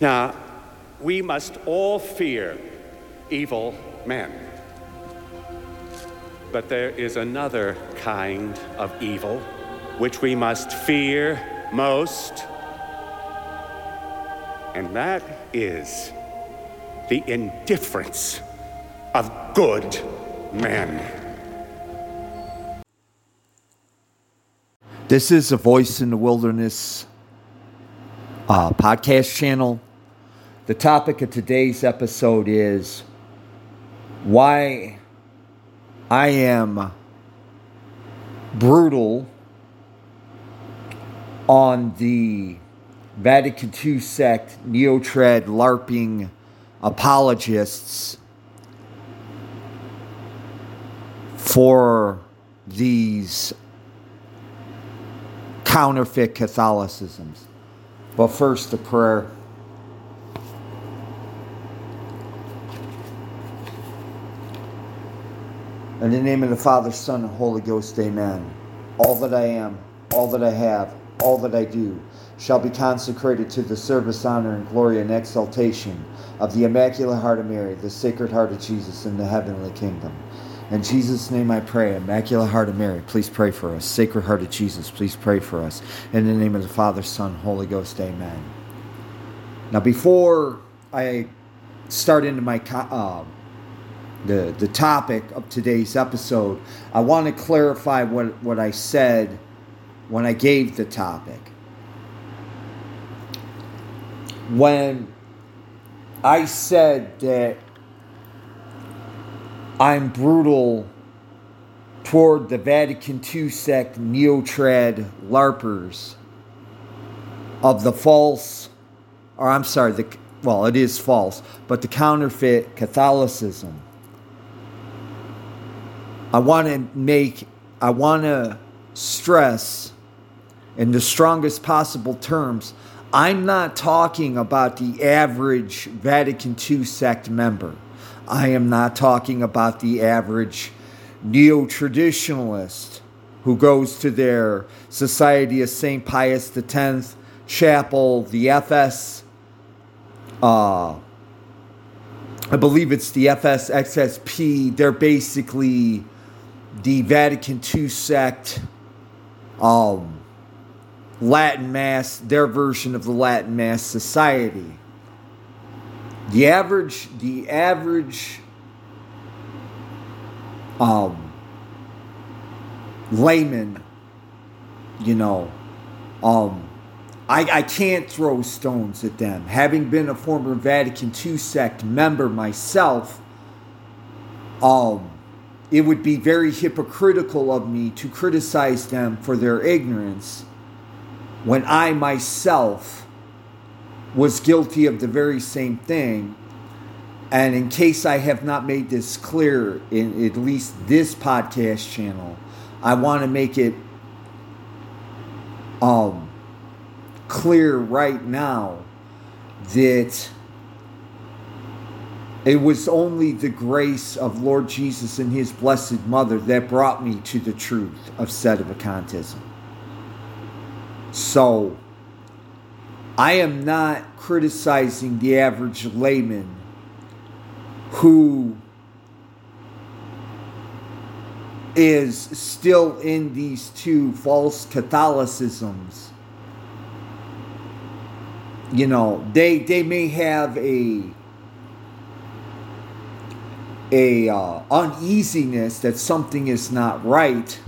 Now, we must all fear evil men. But there is another kind of evil which we must fear most, and that is the indifference of good men. This is a Voice in the Wilderness uh, podcast channel. The topic of today's episode is why I am brutal on the Vatican II sect, Neotrad, LARPing apologists for these counterfeit Catholicisms. But first, a prayer. In the name of the Father, Son, and Holy Ghost, amen. All that I am, all that I have, all that I do shall be consecrated to the service, honor, and glory and exaltation of the Immaculate Heart of Mary, the Sacred Heart of Jesus, in the heavenly kingdom. In Jesus' name I pray. Immaculate Heart of Mary, please pray for us. Sacred Heart of Jesus, please pray for us. In the name of the Father, Son, Holy Ghost, amen. Now, before I start into my uh, the, the topic of today's episode, I want to clarify what, what I said when I gave the topic. When I said that I'm brutal toward the Vatican II sect neotrad LARPers of the false, or I'm sorry, the well, it is false, but the counterfeit Catholicism I want to make, I want to stress in the strongest possible terms, I'm not talking about the average Vatican II sect member. I am not talking about the average neo traditionalist who goes to their Society of St. Pius X chapel, the FS, uh, I believe it's the FSXSP. They're basically the Vatican II sect, um, Latin Mass, their version of the Latin Mass Society. The average, the average, um, layman, you know, um, I, I can't throw stones at them. Having been a former Vatican II sect member myself, um, it would be very hypocritical of me to criticize them for their ignorance when I myself was guilty of the very same thing. And in case I have not made this clear in at least this podcast channel, I want to make it um, clear right now that it was only the grace of Lord Jesus and his blessed mother that brought me to the truth of sedevacantism. So, I am not criticizing the average layman who is still in these two false Catholicisms. You know, they they may have a a uh, uneasiness that something is not right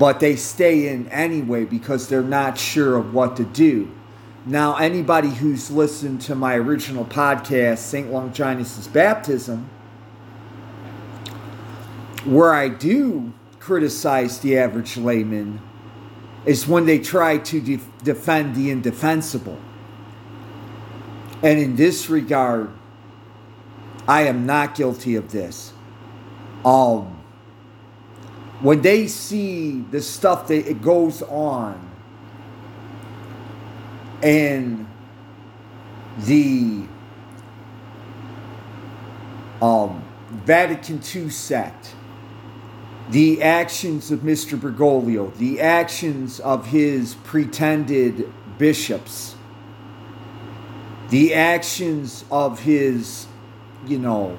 but they stay in anyway because they're not sure of what to do now anybody who's listened to my original podcast st longinus's baptism where i do criticize the average layman is when they try to de- defend the indefensible and in this regard I am not guilty of this. Um, when they see the stuff that it goes on and the um, Vatican II sect, the actions of Mr. Bergoglio, the actions of his pretended bishops, the actions of his, you know,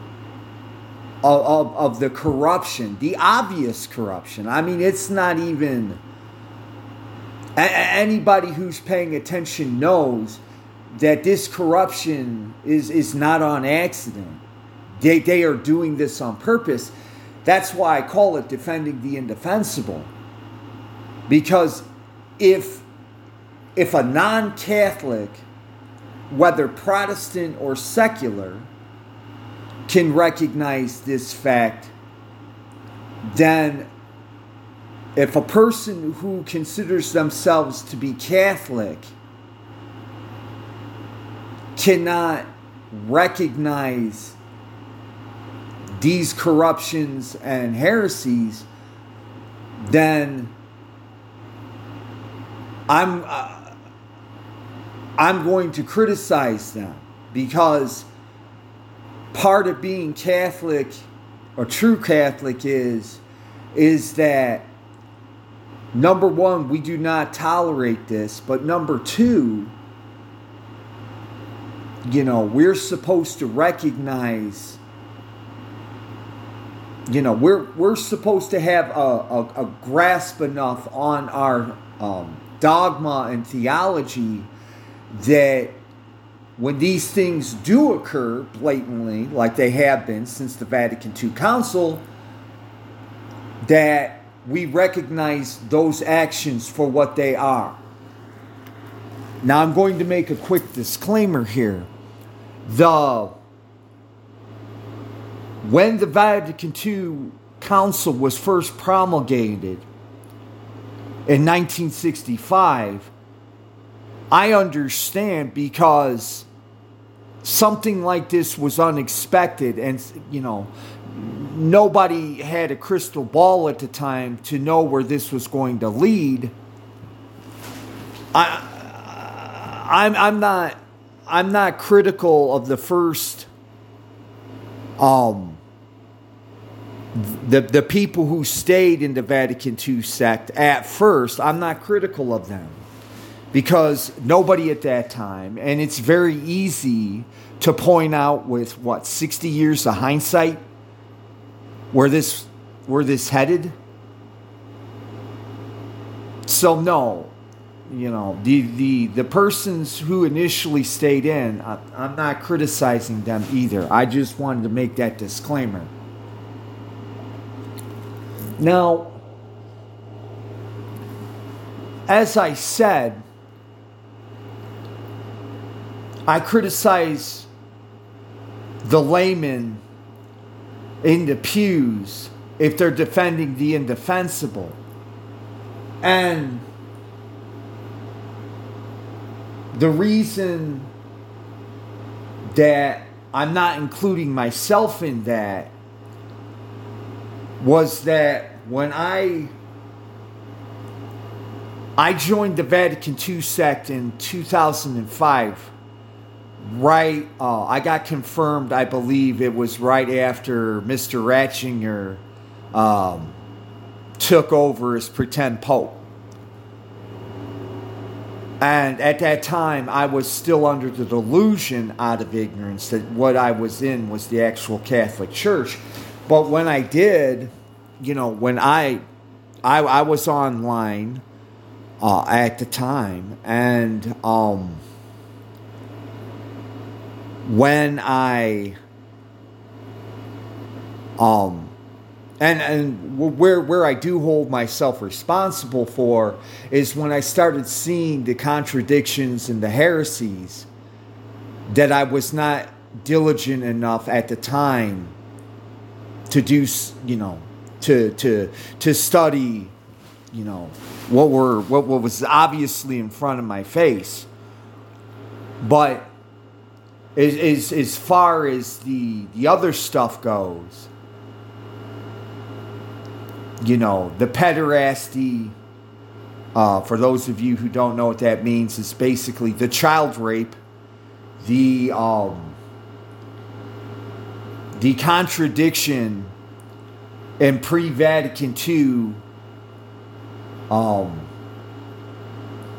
of, of, of the corruption, the obvious corruption. I mean, it's not even. Anybody who's paying attention knows that this corruption is, is not on accident. They, they are doing this on purpose. That's why I call it defending the indefensible. Because if if a non-Catholic, whether Protestant or secular, can recognize this fact, then if a person who considers themselves to be Catholic cannot recognize these corruptions and heresies, then I'm uh, I'm going to criticize them because part of being Catholic or true Catholic is is that number one we do not tolerate this, but number two you know we're supposed to recognize you know we're we're supposed to have a, a, a grasp enough on our um, dogma and theology that when these things do occur blatantly like they have been since the vatican ii council that we recognize those actions for what they are. Now i'm going to make a quick disclaimer here. The when the Vatican II Council was first promulgated in 1965, I understand because something like this was unexpected and you know nobody had a crystal ball at the time to know where this was going to lead. I i'm i'm not i'm not critical of the first um the the people who stayed in the Vatican II sect at first, I'm not critical of them because nobody at that time, and it's very easy to point out with what 60 years of hindsight where this where this headed. So no, you know the the the persons who initially stayed in, I, I'm not criticizing them either. I just wanted to make that disclaimer. Now, as I said, I criticize the laymen in the pews if they're defending the indefensible. And the reason that I'm not including myself in that was that when I I joined the Vatican II sect in 2005. Right, uh, I got confirmed. I believe it was right after Mr. Ratzinger um, took over as pretend pope. And at that time, I was still under the delusion out of ignorance that what I was in was the actual Catholic Church. But when I did, you know, when I, I, I was online uh, at the time, and um, when I, um, and and where where I do hold myself responsible for is when I started seeing the contradictions and the heresies that I was not diligent enough at the time to do you know to to to study you know what were what, what was obviously in front of my face. But as, as, as far as the the other stuff goes you know the pederasty uh, for those of you who don't know what that means is basically the child rape the um, the contradiction in pre-Vatican II um,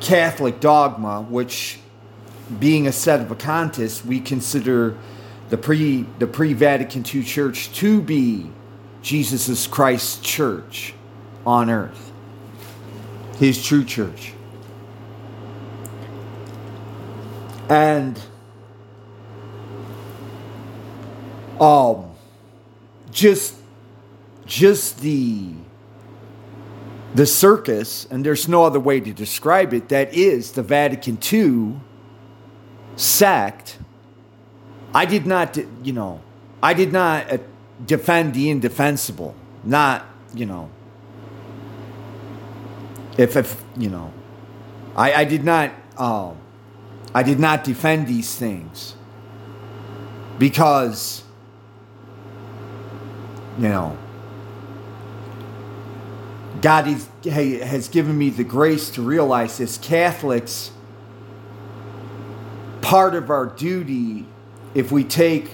Catholic dogma, which being a sedevacantists, we consider the pre the pre Vatican II church to be Jesus Christ's church on earth, his true church. And um just just the the circus, and there's no other way to describe it, that is the Vatican II sect. I did not, you know, I did not uh, defend the indefensible. Not, you know, if, if you know, I, I did not, um, I did not defend these things because, you know, God is, has given me the grace to realize as Catholics, part of our duty, if we take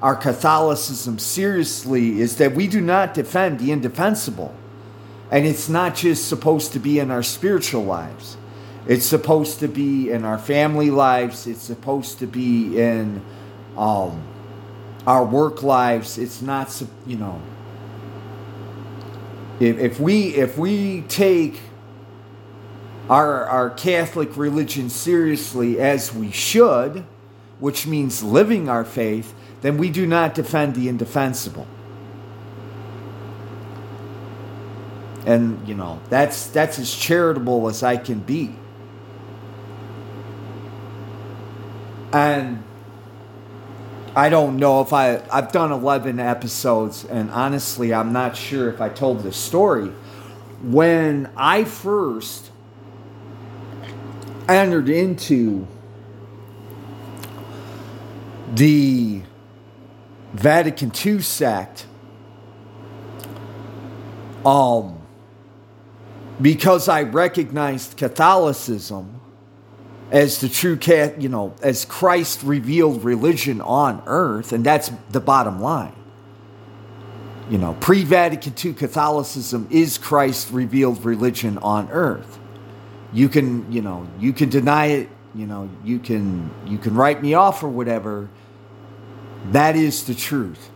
our Catholicism seriously, is that we do not defend the indefensible. And it's not just supposed to be in our spiritual lives, it's supposed to be in our family lives, it's supposed to be in um, our work lives. It's not, you know, if, if we if we take our our Catholic religion seriously as we should, which means living our faith, then we do not defend the indefensible. And you know, that's that's as charitable as I can be. And I don't know if I I've done 11 episodes and honestly I'm not sure if I told this story when I first entered into the Vatican II sect um because I recognized Catholicism as the true cat, you know, as Christ revealed religion on earth, and that's the bottom line. You know, pre Vatican II Catholicism is Christ revealed religion on earth. You can, you know, you can deny it, you know, you can you can write me off or whatever. That is the truth.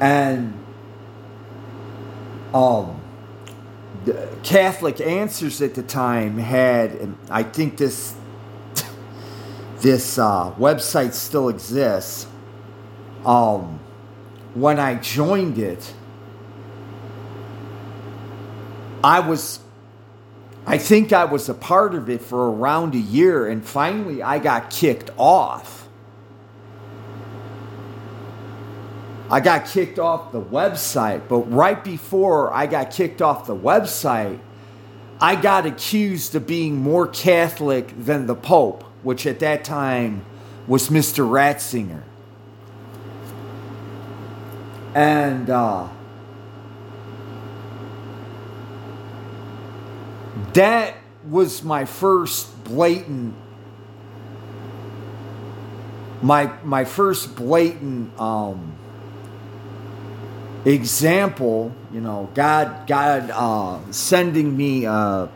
And um Catholic Answers at the time had, and I think this this uh, website still exists. Um, when I joined it, I was, I think I was a part of it for around a year, and finally I got kicked off I got kicked off the website, but right before I got kicked off the website, I got accused of being more Catholic than the Pope, which at that time was Mr. Ratzinger. And uh, that was my first blatant my my first blatant um, example, you know, God, God uh, sending me uh,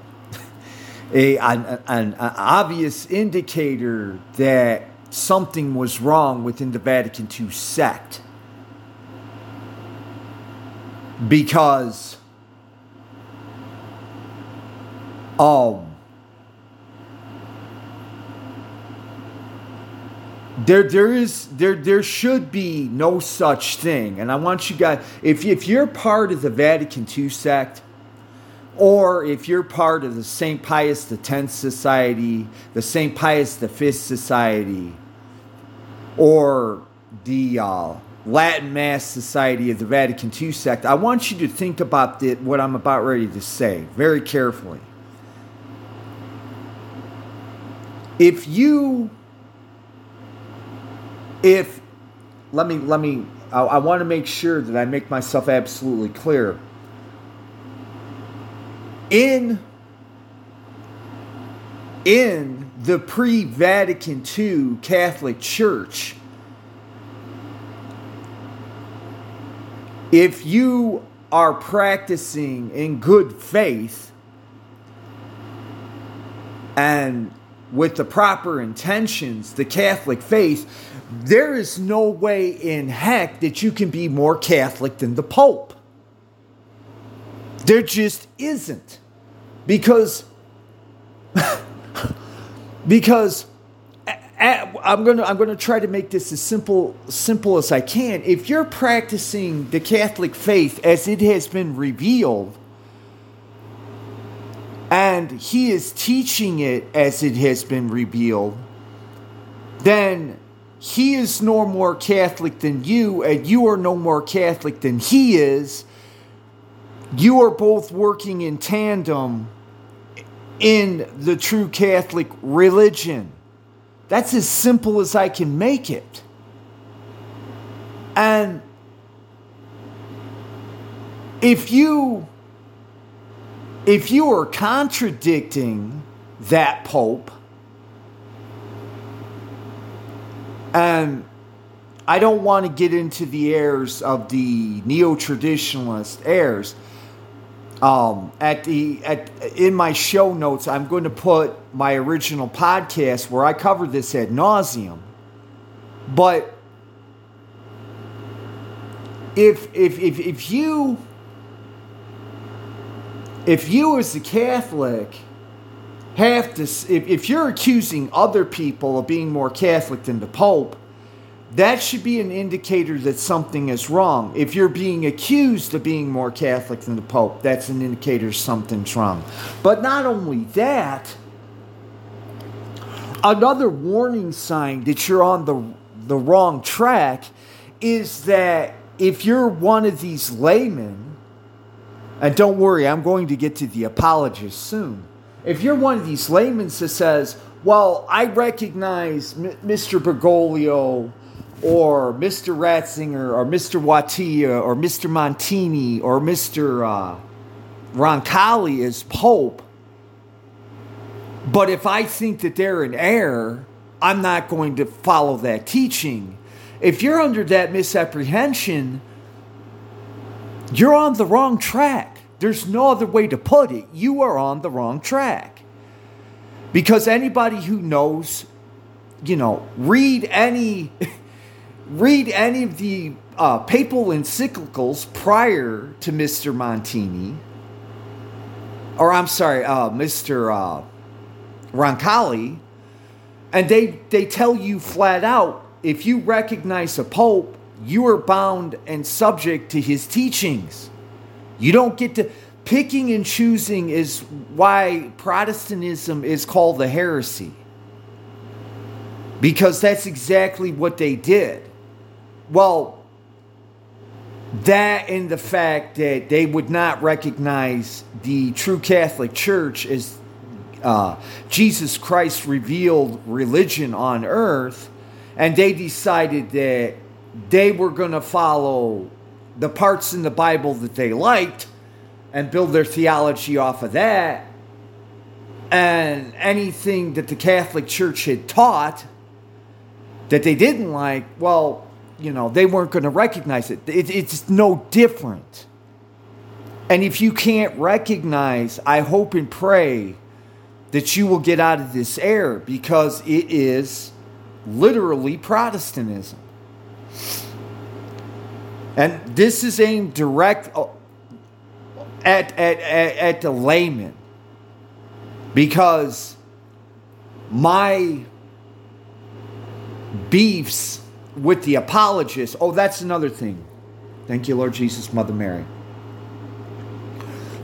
a an, an, an obvious indicator that something was wrong within the Vatican II sect, because um there there is there there should be no such thing. And i want you guys if, if you're part of the vatican ii sect or if you're part of the st pius x society the st pius v society or the uh, latin mass society of the vatican ii sect i want you to think about the, what i'm about ready to say very carefully if you if let me let me I, I want to make sure that I make myself absolutely clear. In in the pre-Vatican II Catholic Church, if you are practicing in good faith and with the proper intentions, the Catholic faith, there is no way in heck that you can be more Catholic than the Pope. There just isn't. Because because I'm gonna I'm gonna try to make this as simple simple as I can. If you're practicing the Catholic faith as it has been revealed, and he is teaching it as it has been revealed, then he is no more Catholic than you, and you are no more Catholic than he is. You are both working in tandem in the true Catholic religion. That's as simple as I can make it. And if you if you are contradicting that pope and I don't want to get into the airs of the neo-traditionalist airs um, at the at in my show notes, I'm going to put my original podcast where I covered this ad nauseum. But if if if if you if you as a Catholic have to if, if you're accusing other people of being more Catholic than the Pope, that should be an indicator that something is wrong. If you're being accused of being more Catholic than the Pope, that's an indicator something's wrong. But not only that, another warning sign that you're on the, the wrong track is that if you're one of these laymen, and don't worry, I'm going to get to the apologist soon. If you're one of these laymen that says, well, I recognize Mr. Bergoglio or Mr. Ratzinger or Mr. Wojtyla or Mr. Montini or Mr. Uh, Roncalli as Pope. But if I think that they're in error, I'm not going to follow that teaching. If you're under that misapprehension, you're on the wrong track. There's no other way to put it. You are on the wrong track. Because anybody who knows, you know, read any read any of the uh, papal encyclicals prior to Mr. Montini, or I'm sorry, uh, Mr. Uh, Roncalli, and they, they tell you flat out if you recognize a pope, you are bound and subject to his teachings. You don't get to. Picking and choosing is why Protestantism is called the heresy. Because that's exactly what they did. Well, that and the fact that they would not recognize the true Catholic Church as uh, Jesus Christ revealed religion on earth, and they decided that they were going to follow the parts in the Bible that they liked and build their theology off of that. And anything that the Catholic Church had taught that they didn't like, well, you know, they weren't going to recognize it. it. It's no different. And if you can't recognize, I hope and pray that you will get out of this error because it is literally Protestantism. And this is aimed direct uh, at, at, at, at the layman because my beefs with the apologists. Oh, that's another thing. Thank you, Lord Jesus, Mother Mary.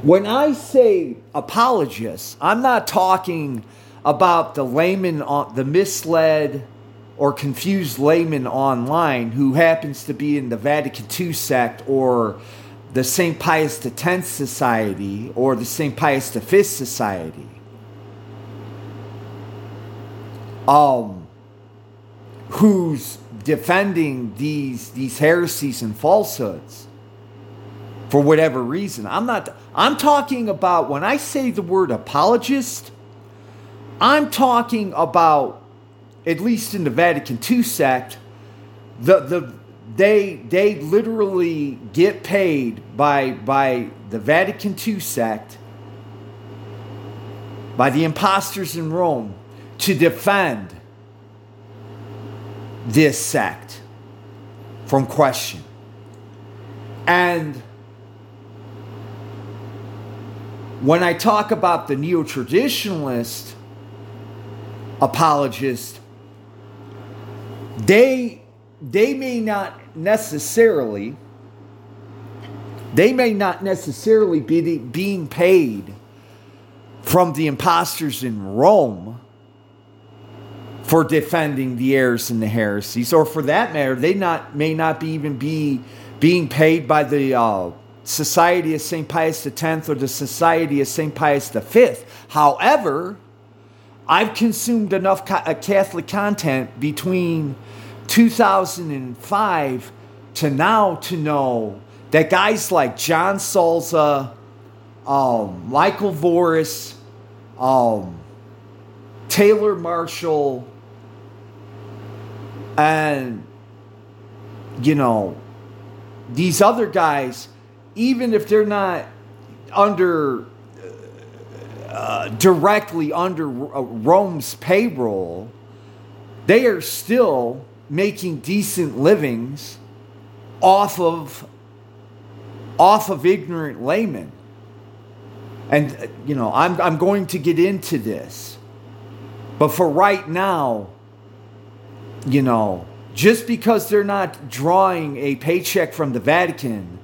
When I say apologists, I'm not talking about the layman, the misled or confused layman online who happens to be in the Vatican II sect or the St. Pius X Society or the St. Pius V Society. Um, who's defending these these heresies and falsehoods for whatever reason. I'm not I'm talking about when I say the word apologist, I'm talking about at least in the Vatican II sect, the the they they literally get paid by by the Vatican II sect by the imposters in Rome to defend this sect from question. And when I talk about the neo traditionalist apologist, they they may not necessarily they may not necessarily be being paid from the imposters in Rome for defending the errors and the heresies, or for that matter, they not may not be even be being paid by the uh, Society of St. Pius X or the Society of St. Pius V. However, I've consumed enough uh, Catholic content between 2005 to now to know that guys like John Salza, um, Michael Voris, um, Taylor Marshall, and you know these other guys, even if they're not under uh, directly under uh, Rome's payroll, they are still making decent livings off of off of ignorant laymen. And uh, you know, I'm I'm going to get into this. But for right now, you know, just because they're not drawing a paycheck from the Vatican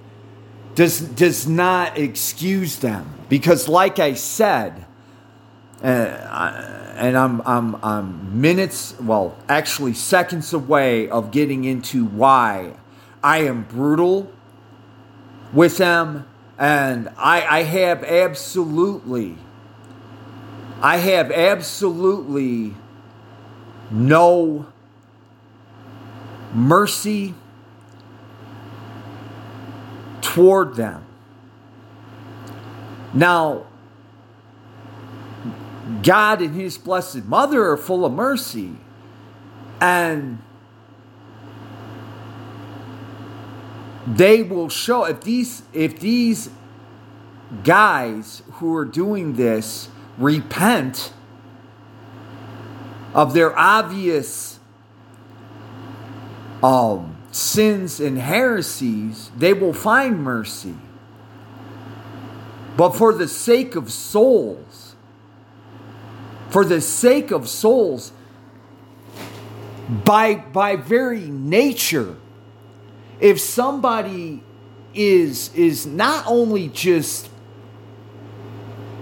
does does not excuse them because like I said uh, and I'm I'm I'm minutes well actually seconds away of getting into why I am brutal with them and I I have absolutely I have absolutely no mercy toward them. Now, God and His Blessed Mother are full of mercy. And they will show if these if these guys who are doing this repent of their obvious um, sins and heresies, they will find mercy. But for the sake of souls, for the sake of souls, by, by very nature, if somebody is is not only just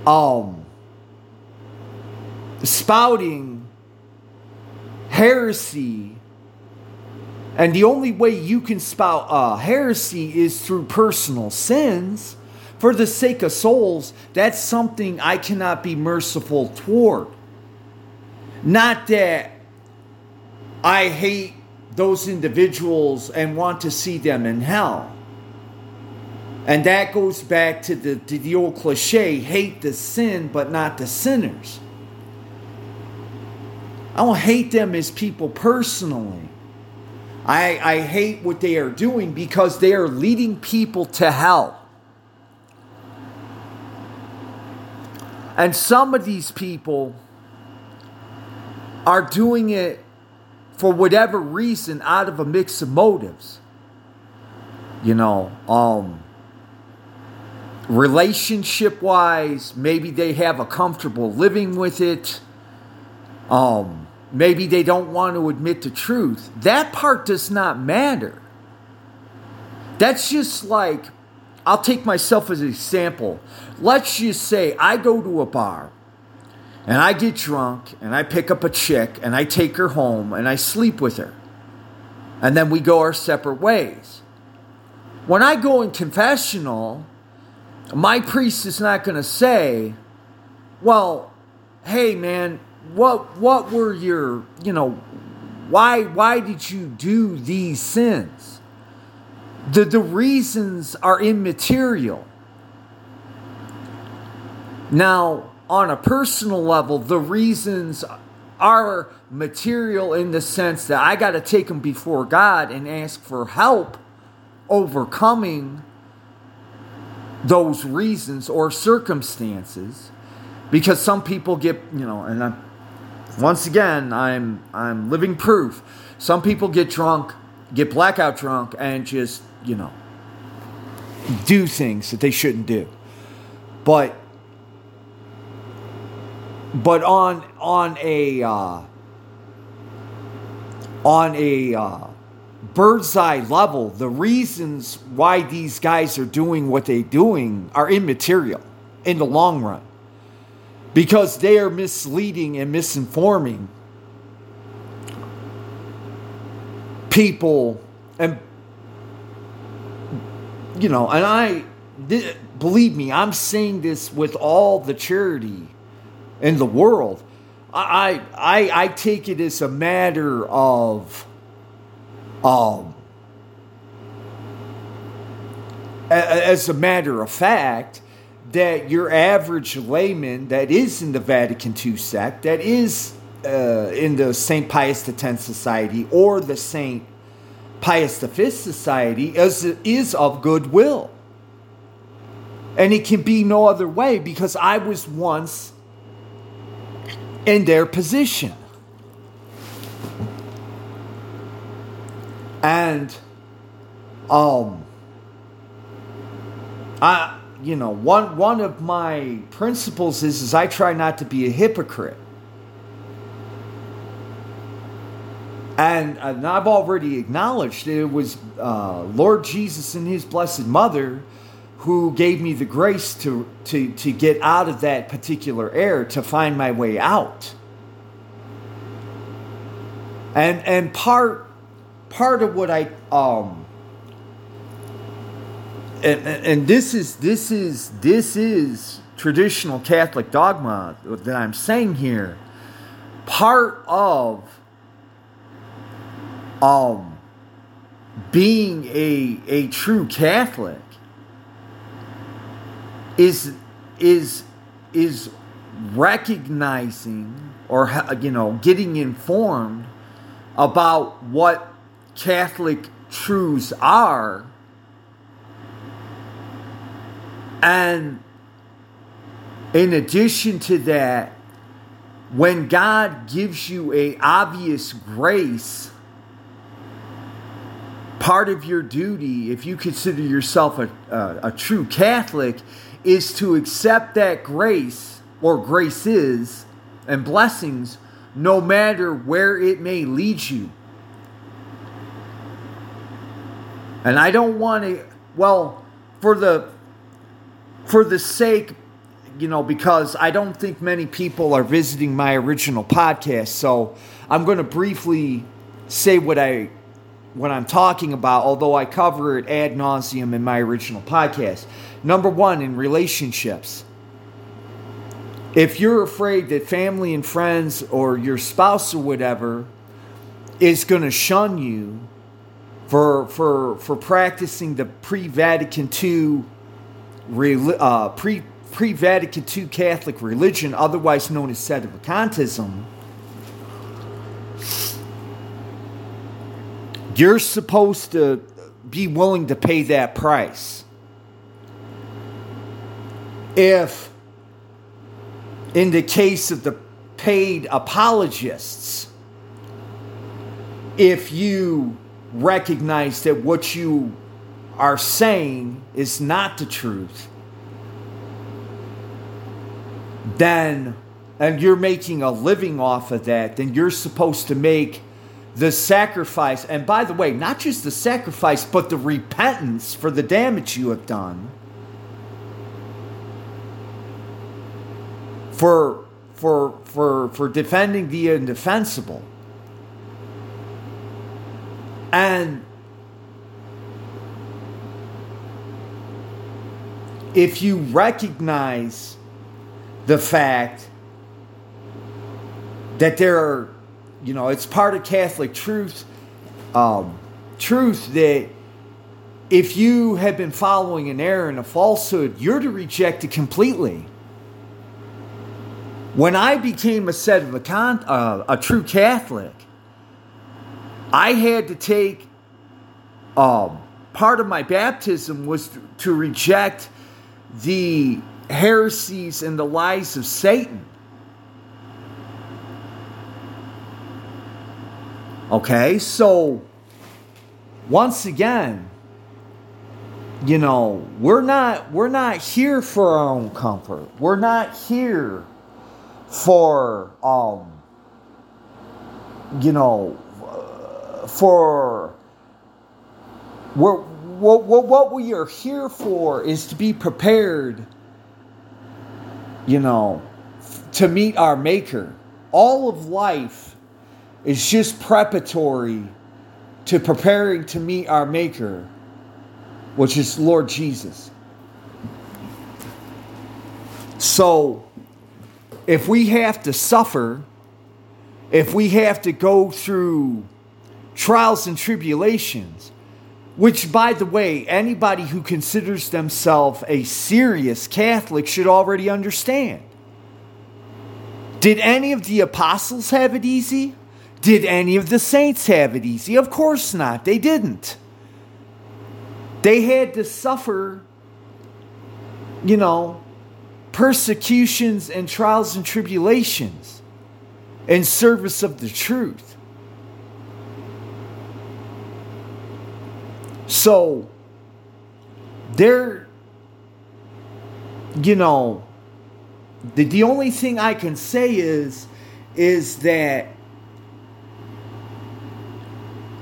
um spouting heresy and the only way you can spout uh, heresy is through personal sins. For the sake of souls, that's something I cannot be merciful toward. Not that I hate those individuals and want to see them in hell. And that goes back to the, to the old cliche hate the sin, but not the sinners. I don't hate them as people personally. I, I hate what they are doing because they are leading people to hell. And some of these people are doing it for whatever reason out of a mix of motives. You know, um, relationship wise, maybe they have a comfortable living with it. Um, maybe they don't want to admit the truth. That part does not matter. That's just like, I'll take myself as an example. Let's just say I go to a bar and I get drunk and I pick up a chick and I take her home and I sleep with her. And then we go our separate ways. When I go in confessional, my priest is not going to say, well, hey man, what what were your you know why why did you do these sins the the reasons are immaterial now on a personal level the reasons are material in the sense that I got to take them before God and ask for help overcoming those reasons or circumstances because some people get you know and I'm once again, I'm I'm living proof. Some people get drunk, get blackout drunk, and just you know do things that they shouldn't do. But but on on a uh, on a uh, bird's eye level, the reasons why these guys are doing what they're doing are immaterial in the long run because they are misleading and misinforming people and you know and i believe me i'm saying this with all the charity in the world i i i take it as a matter of um as a matter of fact that your average layman that is in the Vatican II sect, that is uh, in the St. Pius X Society or the St. Pius V Society, is, is of goodwill. And it can be no other way because I was once in their position. And um I you know, one one of my principles is is I try not to be a hypocrite. And, and I've already acknowledged it was uh, Lord Jesus and His Blessed Mother who gave me the grace to, to, to get out of that particular error, to find my way out. And, and part, part of what I um, and, and this is this is this is traditional Catholic dogma that I'm saying here. Part of um being a a true Catholic is is is recognizing or you know getting informed about what Catholic truths are. And in addition to that, when God gives you a obvious grace, part of your duty, if you consider yourself a, a, a true Catholic, is to accept that grace or graces and blessings no matter where it may lead you. And I don't want to, well, for the for the sake, you know, because I don't think many people are visiting my original podcast, so I'm going to briefly say what I what I'm talking about, although I cover it ad nauseum in my original podcast. Number one, in relationships. If you're afraid that family and friends or your spouse or whatever is going to shun you for for for practicing the pre-Vatican II uh, pre pre Vatican II Catholic religion, otherwise known as sedevacantism, you're supposed to be willing to pay that price. If, in the case of the paid apologists, if you recognize that what you are saying is not the truth, then, and you're making a living off of that, then you're supposed to make the sacrifice. And by the way, not just the sacrifice, but the repentance for the damage you have done. For, for, for, for defending the indefensible. And if you recognize the fact that there are, you know, it's part of Catholic truth, um, truth that if you have been following an error and a falsehood, you're to reject it completely. When I became a set of a, con- uh, a true Catholic, I had to take um, part of my baptism was to, to reject the heresies and the lies of Satan. Okay, so once again, you know, we're not we're not here for our own comfort. We're not here for um you know for we're, what, what, what we are here for is to be prepared you know to meet our maker all of life is just preparatory to preparing to meet our maker which is lord jesus so if we have to suffer, if we have to go through trials and tribulations, which, by the way, anybody who considers themselves a serious Catholic should already understand. Did any of the apostles have it easy? Did any of the saints have it easy? Of course not. They didn't. They had to suffer, you know, persecutions and trials and tribulations in service of the truth. So, there, you know, the, the only thing I can say is, is that,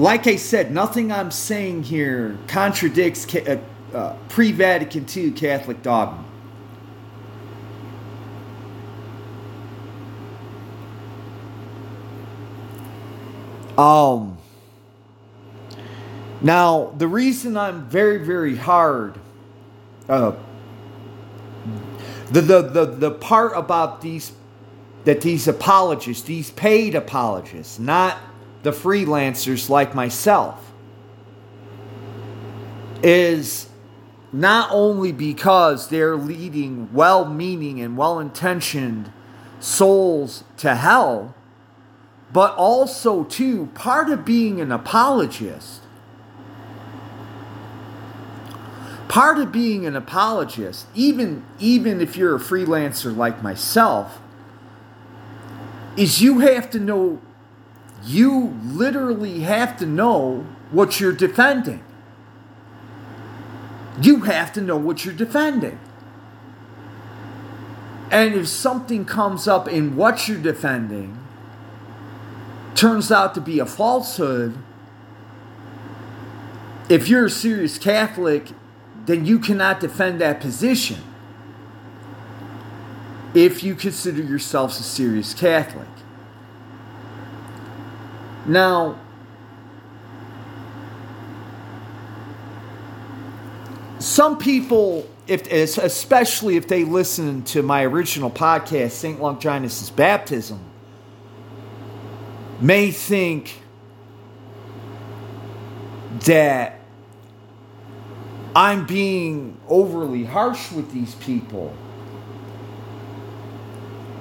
like I said, nothing I'm saying here contradicts uh, uh, pre Vatican II Catholic dogma. Um, now, the reason I'm very, very hard, uh, the, the, the, the part about these, that these apologists, these paid apologists, not the freelancers like myself, is not only because they're leading well meaning and well intentioned souls to hell but also too part of being an apologist. Part of being an apologist even even if you're a freelancer like myself is you have to know you literally have to know what you're defending you have to know what you're defending and if something comes up in what you're defending turns out to be a falsehood, if you're a serious Catholic, then you cannot defend that position. If you consider yourself a serious Catholic. Now, some people, if especially if they listen to my original podcast, St. Longinus' Baptism, may think that I'm being overly harsh with these people.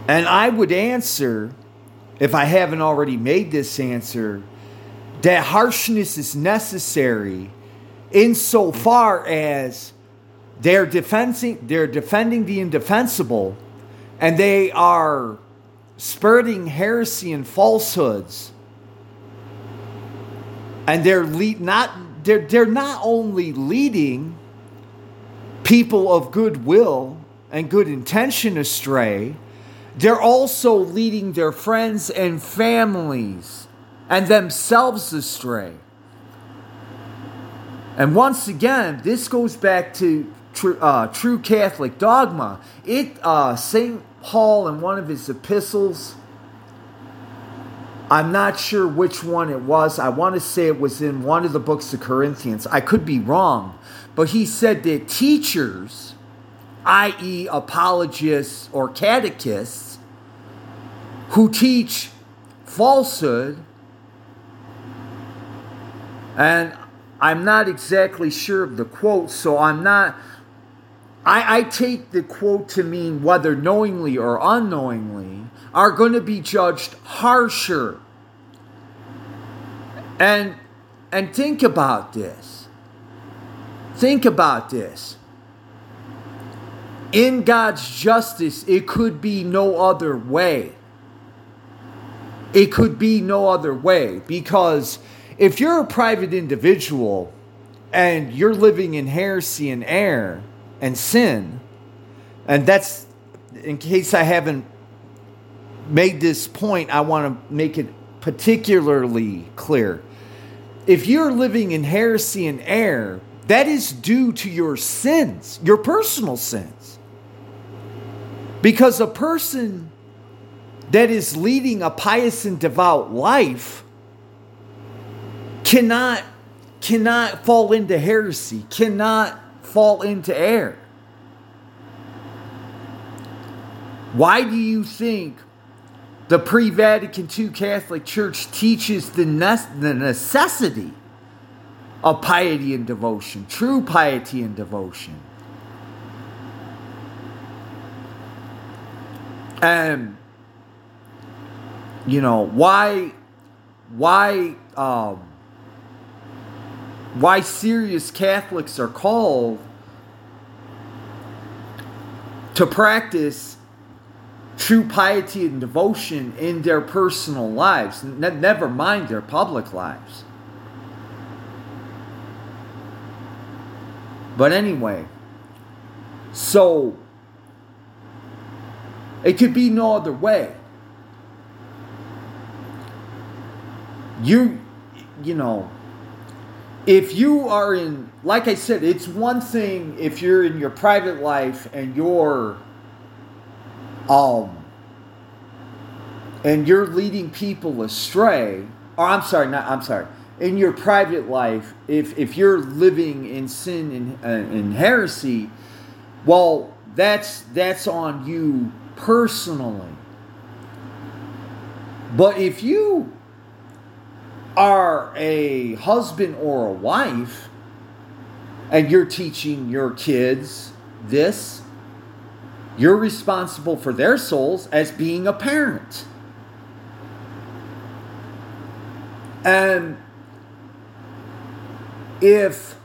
And I would answer, if I haven't already made this answer, that harshness is necessary insofar as they're defending, they're defending the indefensible and they are spreading heresy and falsehoods. And they're lead, not they're, they're not only leading people of goodwill and good intention astray, they're also leading their friends and families and themselves astray. And once again, this goes back to tr- uh, true Catholic dogma. It uh, Saint Paul in one of his epistles. I'm not sure which one it was. I want to say it was in one of the books of Corinthians. I could be wrong. But he said that teachers, i.e., apologists or catechists, who teach falsehood, and I'm not exactly sure of the quote, so I'm not I, I take the quote to mean whether knowingly or unknowingly are going to be judged harsher. And and think about this. Think about this. In God's justice, it could be no other way. it could be no other way because if you're a private individual and you're living in heresy and error and sin, and that's in case I haven't made this point, I want to make it particularly clear. If you're living in heresy and error, that is due to your sins, your personal sins. Because a person that is leading a pious and devout life cannot cannot fall into heresy, cannot fall into error. Why do you think the pre Vatican II Catholic Church teaches the, ne- the necessity of piety and devotion, true piety and devotion? And, you know, why, why, um, why serious Catholics are called to practice true piety and devotion in their personal lives, ne- never mind their public lives. But anyway, so it could be no other way. You, you know, if you are in, like I said, it's one thing if you're in your private life and you're, um, and you're leading people astray, or I'm sorry, not, I'm sorry, in your private life, if, if you're living in sin and uh, in heresy, well, that's, that's on you personally. But if you are a husband or a wife and you're teaching your kids this, you're responsible for their souls as being a parent. And if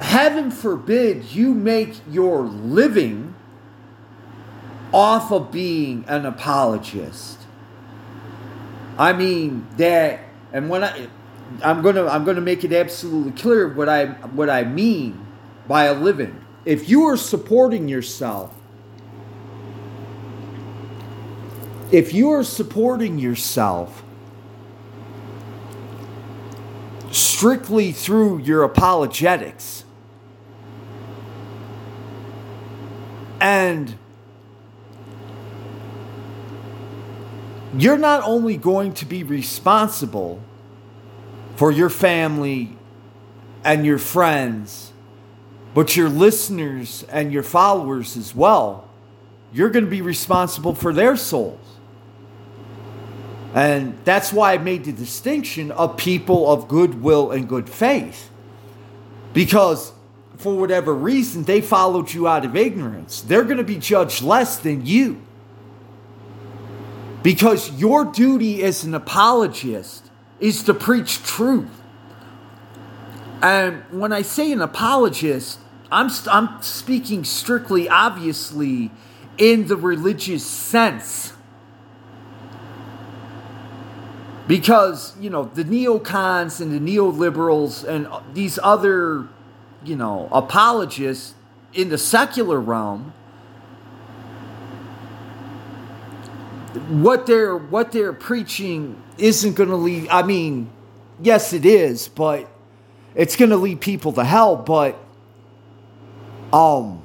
heaven forbid you make your living off of being an apologist I mean that, and when I, I'm gonna I'm gonna make it absolutely clear what I what I mean by a living. If you are supporting yourself, if you are supporting yourself strictly through your apologetics and you're not only going to be responsible for your family and your friends, but your listeners and your followers as well. You're going to be responsible for their souls. And that's why I made the distinction of people of goodwill and good faith. Because for whatever reason, they followed you out of ignorance. They're going to be judged less than you. Because your duty as an apologist is to preach truth. And when I say an apologist, I'm, I'm speaking strictly, obviously, in the religious sense. Because, you know, the neocons and the neoliberals and these other, you know, apologists in the secular realm what they're what they're preaching isn't going to lead I mean, yes it is, but it's going to lead people to hell, but um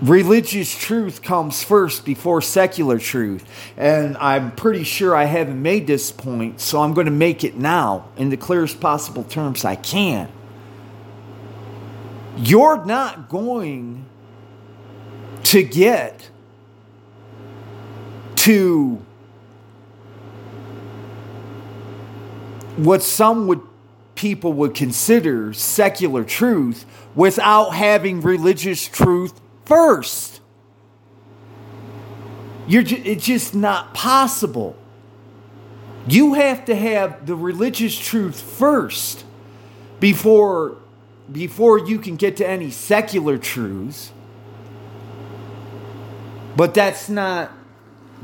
religious truth comes first before secular truth. And I'm pretty sure I haven't made this point, so I'm going to make it now in the clearest possible terms I can. You're not going to get to what some would people would consider secular truth without having religious truth first. You're ju- it's just not possible. You have to have the religious truth first before before you can get to any secular truths. But that's not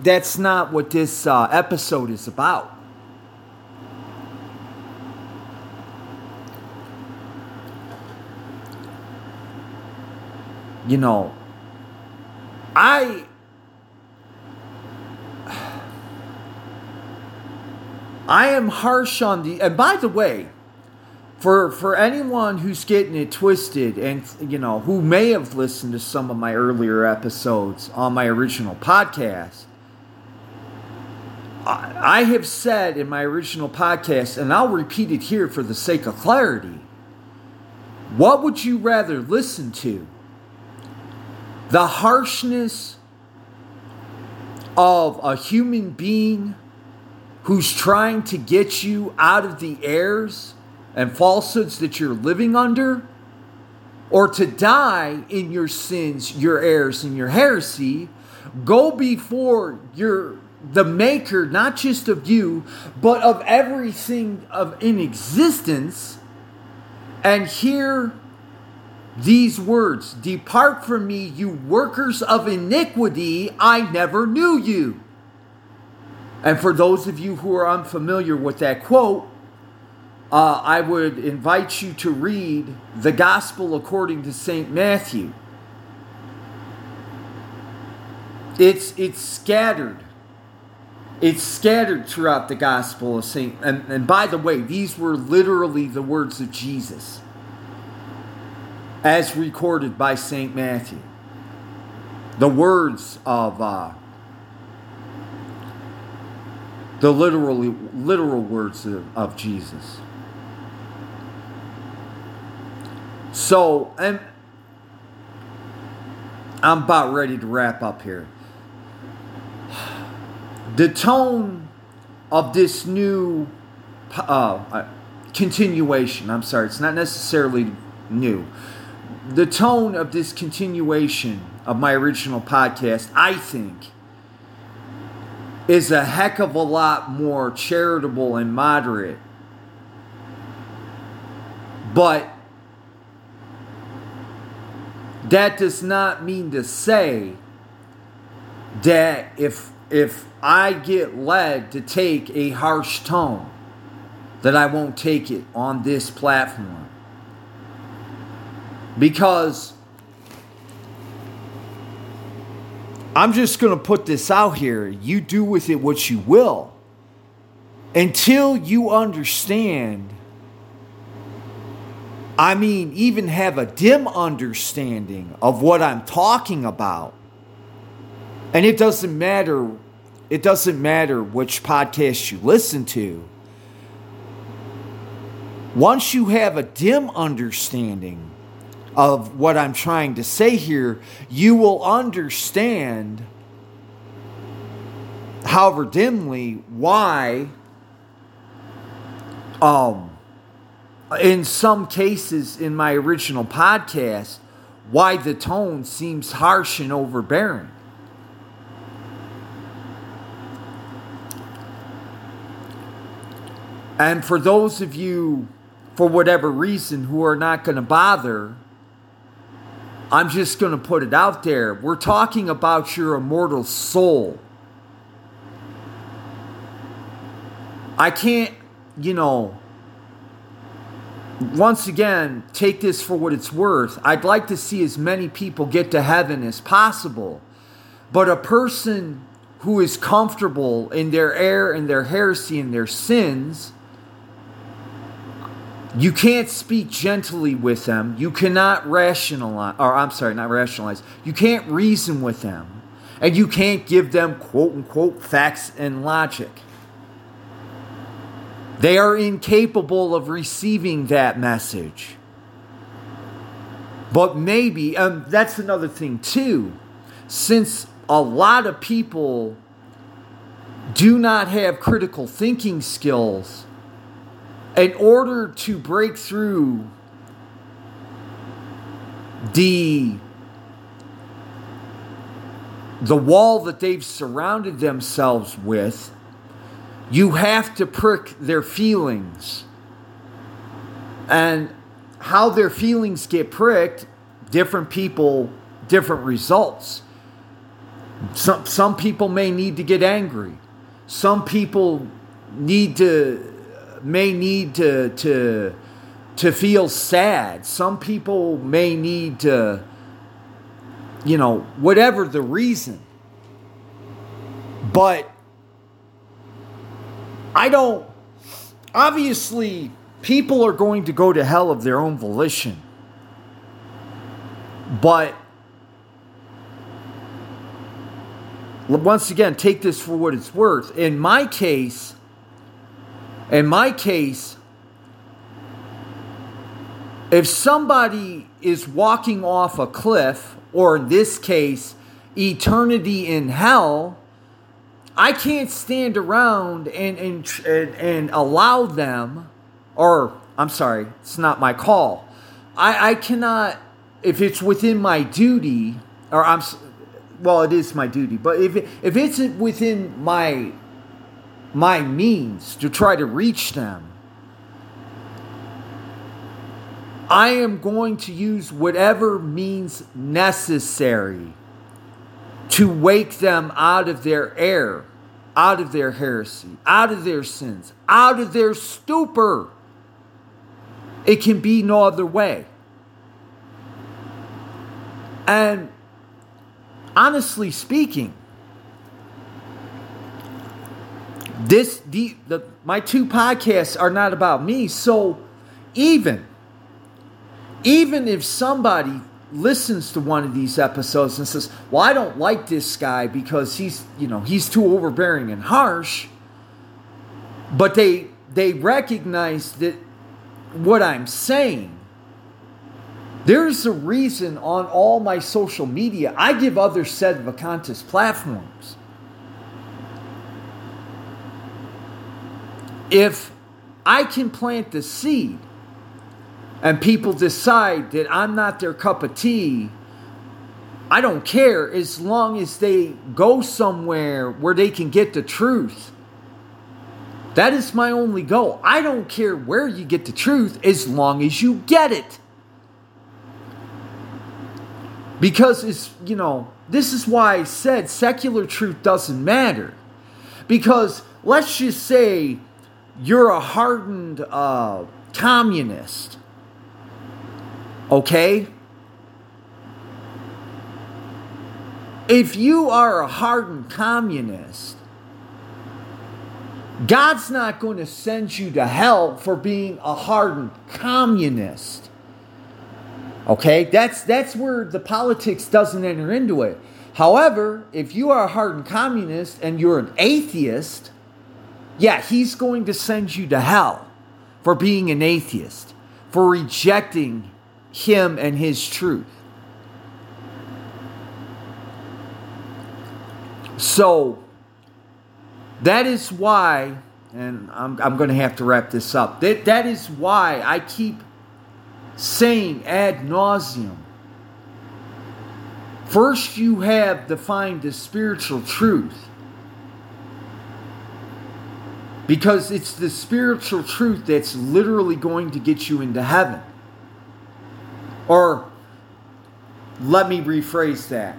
that's not what this uh, episode is about. You know, I I am harsh on the and by the way, for for anyone who's getting it twisted and you know who may have listened to some of my earlier episodes on my original podcast I, have said in my original podcast and I'll repeat it here for the sake of clarity what would you rather listen to? The harshness of a human being who's trying to get you out of the airs and falsehoods that you're living under, or to die in your sins, your errors, and your heresy, go before your the maker not just of you but of everything of in existence and hear these words depart from me you workers of iniquity i never knew you and for those of you who are unfamiliar with that quote uh, I would invite you to read the Gospel according to St. Matthew. It's, it's scattered. It's scattered throughout the Gospel of St. And, and by the way, these were literally the words of Jesus as recorded by St. Matthew. The words of uh, the literally literal words of, of Jesus. So, and I'm about ready to wrap up here. The tone of this new uh, uh, continuation, I'm sorry, it's not necessarily new. The tone of this continuation of my original podcast, I think, is a heck of a lot more charitable and moderate. But that does not mean to say that if if I get led to take a harsh tone, that I won't take it on this platform. Because I'm just going to put this out here. You do with it what you will. Until you understand I mean, even have a dim understanding of what I'm talking about. And it doesn't matter it doesn't matter which podcast you listen to. Once you have a dim understanding of what I'm trying to say here, you will understand, however dimly, why um in some cases in my original podcast why the tone seems harsh and overbearing. And for those of you, for whatever reason, who are not going to bother, I'm just going to put it out there. We're talking about your immortal soul. I can't, you know, once again, take this for what it's worth. I'd like to see as many people get to heaven as possible. But a person who is comfortable in their error and their heresy and their sins, you can't speak gently with them. You cannot rationalize, or I'm sorry, not rationalize. You can't reason with them. And you can't give them quote unquote facts and logic. They are incapable of receiving that message. But maybe, and that's another thing too, since a lot of people do not have critical thinking skills, in order to break through the the wall that they've surrounded themselves with you have to prick their feelings. And how their feelings get pricked, different people, different results. Some, some people may need to get angry. Some people need to may need to to to feel sad. Some people may need to you know, whatever the reason. But I don't obviously people are going to go to hell of their own volition. But once again, take this for what it's worth. In my case, in my case, if somebody is walking off a cliff, or in this case, eternity in hell, I can't stand around and, and, and, and allow them, or I'm sorry, it's not my call. I, I cannot, if it's within my duty, or I'm, well, it is my duty, but if, if it's within my, my means to try to reach them, I am going to use whatever means necessary to wake them out of their error, out of their heresy, out of their sins, out of their stupor. It can be no other way. And honestly speaking, this the, the my two podcasts are not about me. So even even if somebody listens to one of these episodes and says, "Well, I don't like this guy because he's, you know, he's too overbearing and harsh," but they they recognize that what I'm saying there's a reason on all my social media I give other Sedevacantists platforms. If I can plant the seed and people decide that I'm not their cup of tea, I don't care as long as they go somewhere where they can get the truth. That is my only goal. I don't care where you get the truth as long as you get it. Because it's, you know, this is why I said secular truth doesn't matter. Because let's just say you're a hardened uh, communist Okay? If you are a hardened communist, God's not going to send you to hell for being a hardened communist. Okay? That's that's where the politics doesn't enter into it. However, if you are a hardened communist and you're an atheist, yeah, he's going to send you to hell for being an atheist, for rejecting him and his truth. So that is why, and I'm, I'm going to have to wrap this up. That, that is why I keep saying ad nauseum. First, you have defined the spiritual truth. Because it's the spiritual truth that's literally going to get you into heaven. Or let me rephrase that.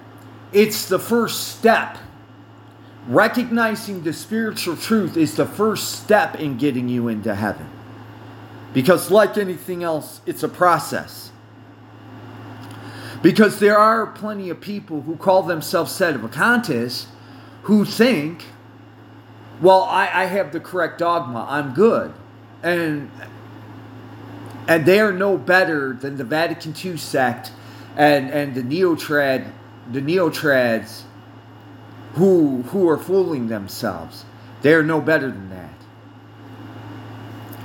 It's the first step. Recognizing the spiritual truth is the first step in getting you into heaven. Because, like anything else, it's a process. Because there are plenty of people who call themselves Sedevacantists who think, well, I, I have the correct dogma, I'm good. And and they are no better than the Vatican II sect and and the neotrad the neotrads who who are fooling themselves. They are no better than that.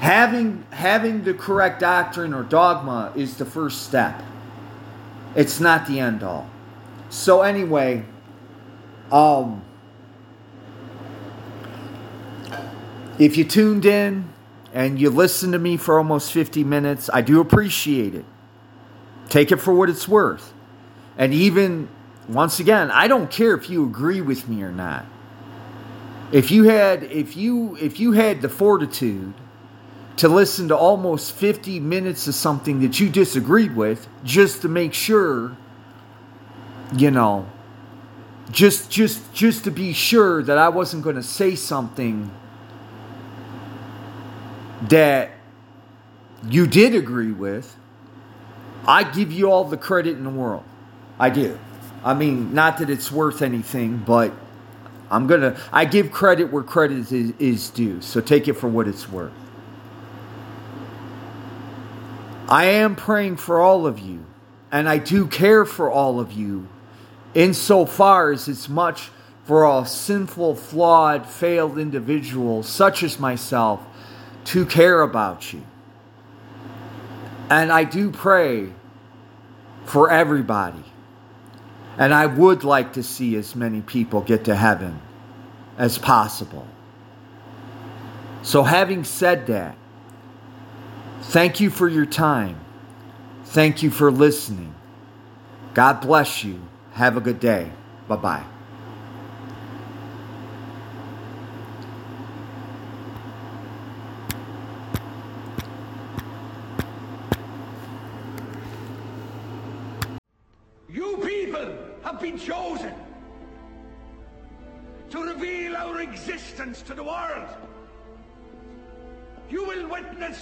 Having having the correct doctrine or dogma is the first step. It's not the end all. So anyway, um if you tuned in and you listened to me for almost 50 minutes, I do appreciate it. Take it for what it's worth. And even, once again, I don't care if you agree with me or not. If you had if you if you had the fortitude to listen to almost 50 minutes of something that you disagreed with just to make sure you know just just just to be sure that I wasn't going to say something that you did agree with, I give you all the credit in the world. I do. I mean, not that it's worth anything, but I'm going to I give credit where credit is, is due. So take it for what it's worth. I am praying for all of you, and I do care for all of you insofar as it's much for a sinful, flawed, failed individual such as myself to care about you. And I do pray for everybody. And I would like to see as many people get to heaven as possible. So, having said that, thank you for your time. Thank you for listening. God bless you. Have a good day. Bye bye.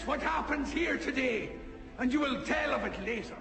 What happens here today, and you will tell of it later.